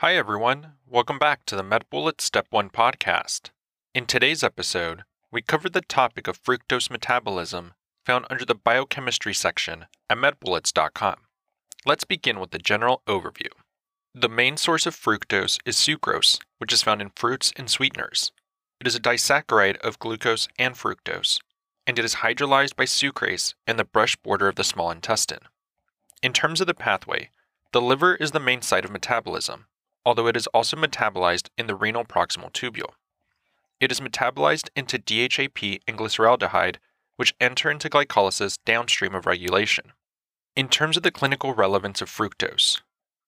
Hi, everyone. Welcome back to the MedBullet Step 1 podcast. In today's episode, we cover the topic of fructose metabolism found under the biochemistry section at medbullets.com. Let's begin with the general overview. The main source of fructose is sucrose, which is found in fruits and sweeteners. It is a disaccharide of glucose and fructose, and it is hydrolyzed by sucrase in the brush border of the small intestine. In terms of the pathway, the liver is the main site of metabolism, although it is also metabolized in the renal proximal tubule. It is metabolized into DHAP and glyceraldehyde, which enter into glycolysis downstream of regulation. In terms of the clinical relevance of fructose,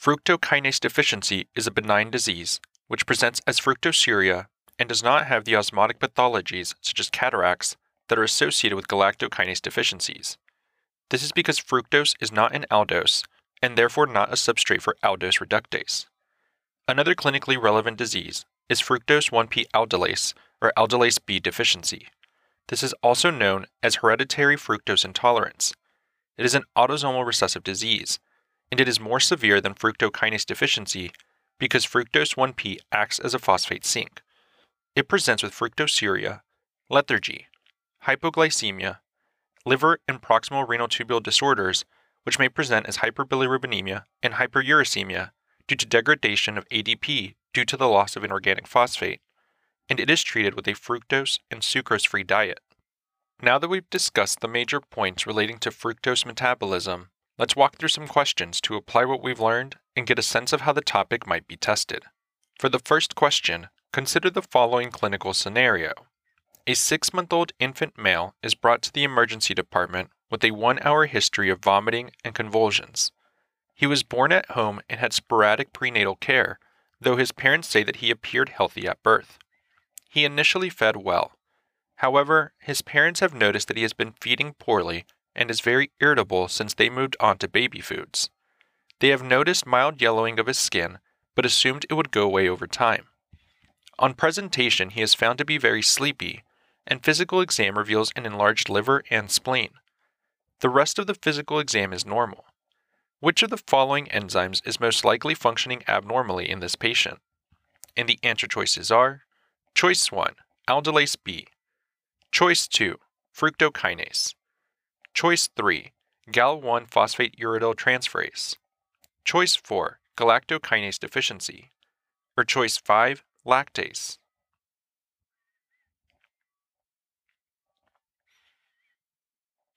fructokinase deficiency is a benign disease which presents as fructosuria and does not have the osmotic pathologies such as cataracts that are associated with galactokinase deficiencies. This is because fructose is not an aldose and therefore not a substrate for aldose reductase. Another clinically relevant disease is fructose 1P aldolase or aldolase B deficiency. This is also known as hereditary fructose intolerance. It is an autosomal recessive disease, and it is more severe than fructokinase deficiency because fructose 1P acts as a phosphate sink. It presents with fructosuria, lethargy, hypoglycemia, liver and proximal renal tubule disorders, which may present as hyperbilirubinemia and hyperuricemia due to degradation of ADP due to the loss of inorganic phosphate, and it is treated with a fructose and sucrose free diet. Now that we've discussed the major points relating to fructose metabolism, let's walk through some questions to apply what we've learned and get a sense of how the topic might be tested. For the first question, consider the following clinical scenario. A six month old infant male is brought to the emergency department with a one hour history of vomiting and convulsions. He was born at home and had sporadic prenatal care, though his parents say that he appeared healthy at birth. He initially fed well. However, his parents have noticed that he has been feeding poorly and is very irritable since they moved on to baby foods. They have noticed mild yellowing of his skin, but assumed it would go away over time. On presentation, he is found to be very sleepy, and physical exam reveals an enlarged liver and spleen. The rest of the physical exam is normal. Which of the following enzymes is most likely functioning abnormally in this patient? And the answer choices are Choice 1, aldolase B. Choice 2, fructokinase. Choice 3, gal1 phosphate uridyl transferase. Choice 4, galactokinase deficiency. Or choice 5, lactase.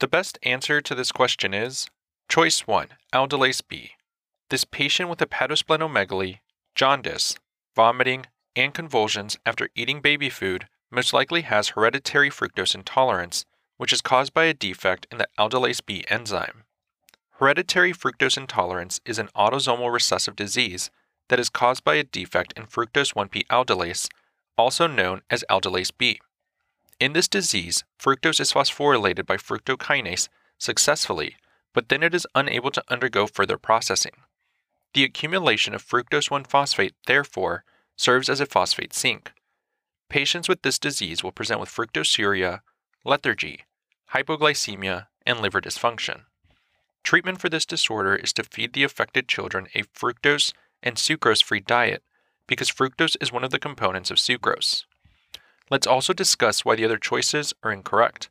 The best answer to this question is Choice 1 Aldolase B. This patient with hepatosplenomegaly, jaundice, vomiting, and convulsions after eating baby food most likely has hereditary fructose intolerance, which is caused by a defect in the aldolase B enzyme. Hereditary fructose intolerance is an autosomal recessive disease that is caused by a defect in fructose 1P aldolase, also known as aldolase B. In this disease, fructose is phosphorylated by fructokinase successfully but then it is unable to undergo further processing. The accumulation of fructose 1 phosphate, therefore, serves as a phosphate sink. Patients with this disease will present with fructosuria, lethargy, hypoglycemia, and liver dysfunction. Treatment for this disorder is to feed the affected children a fructose and sucrose free diet because fructose is one of the components of sucrose. Let's also discuss why the other choices are incorrect.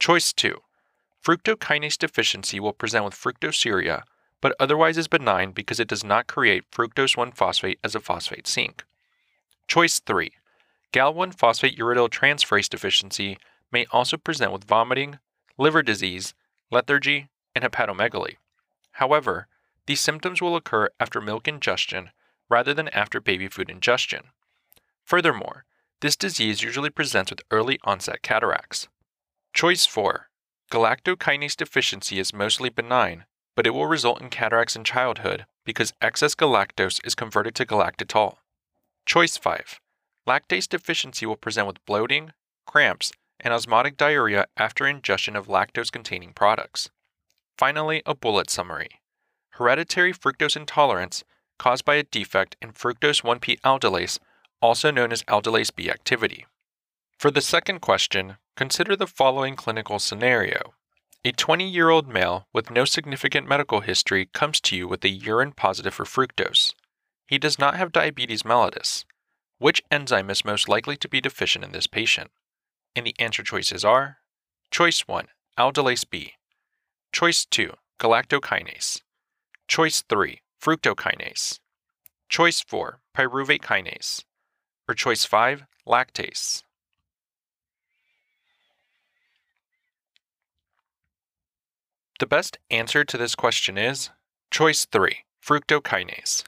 Choice 2 Fructokinase deficiency will present with fructosuria, but otherwise is benign because it does not create fructose 1 phosphate as a phosphate sink. Choice 3. Gal1 phosphate uridyl transferase deficiency may also present with vomiting, liver disease, lethargy, and hepatomegaly. However, these symptoms will occur after milk ingestion rather than after baby food ingestion. Furthermore, this disease usually presents with early onset cataracts. Choice 4. Galactokinase deficiency is mostly benign, but it will result in cataracts in childhood because excess galactose is converted to galactitol. Choice 5. Lactase deficiency will present with bloating, cramps, and osmotic diarrhea after ingestion of lactose containing products. Finally, a bullet summary. Hereditary fructose intolerance caused by a defect in fructose 1P aldolase, also known as aldolase B activity. For the second question, consider the following clinical scenario. A 20 year old male with no significant medical history comes to you with a urine positive for fructose. he does not have diabetes mellitus. Which enzyme is most likely to be deficient in this patient? And the answer choices are Choice 1, aldolase B. Choice 2, galactokinase. Choice 3, fructokinase. Choice 4, pyruvate kinase. Or choice 5, lactase. The best answer to this question is choice 3, fructokinase.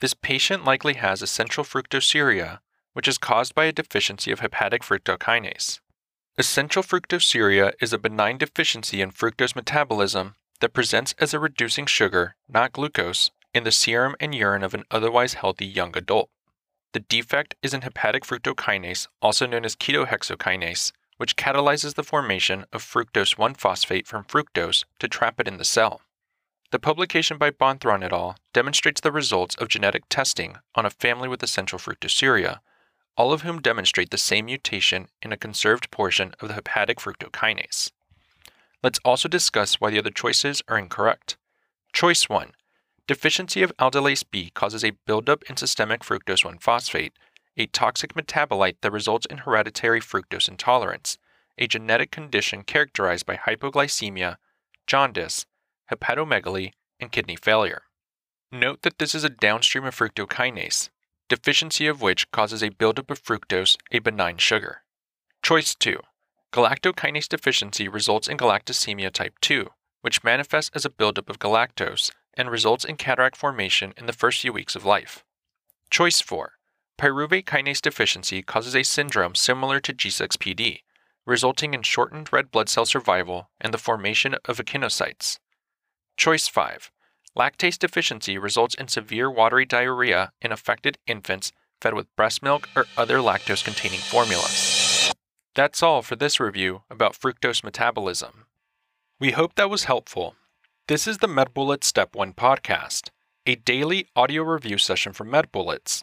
This patient likely has essential fructosuria, which is caused by a deficiency of hepatic fructokinase. Essential fructosuria is a benign deficiency in fructose metabolism that presents as a reducing sugar, not glucose, in the serum and urine of an otherwise healthy young adult. The defect is in hepatic fructokinase, also known as ketohexokinase, which catalyzes the formation of fructose 1 phosphate from fructose to trap it in the cell. The publication by Bonthron et al. demonstrates the results of genetic testing on a family with essential fructosuria, all of whom demonstrate the same mutation in a conserved portion of the hepatic fructokinase. Let's also discuss why the other choices are incorrect. Choice 1 Deficiency of aldolase B causes a buildup in systemic fructose 1 phosphate, a toxic metabolite that results in hereditary fructose intolerance, a genetic condition characterized by hypoglycemia, jaundice, hepatomegaly, and kidney failure. Note that this is a downstream of fructokinase, deficiency of which causes a buildup of fructose, a benign sugar. Choice 2. Galactokinase deficiency results in galactosemia type 2, which manifests as a buildup of galactose and results in cataract formation in the first few weeks of life. Choice 4. Pyruvate kinase deficiency causes a syndrome similar to G6PD, resulting in shortened red blood cell survival and the formation of echinocytes. Choice 5. Lactase deficiency results in severe watery diarrhea in affected infants fed with breast milk or other lactose containing formulas. That's all for this review about fructose metabolism. We hope that was helpful. This is the MedBullets Step 1 podcast, a daily audio review session from MedBullets,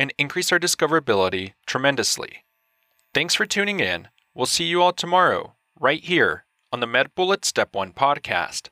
and increase our discoverability tremendously. Thanks for tuning in. We'll see you all tomorrow, right here on the MedBullets Step 1 podcast.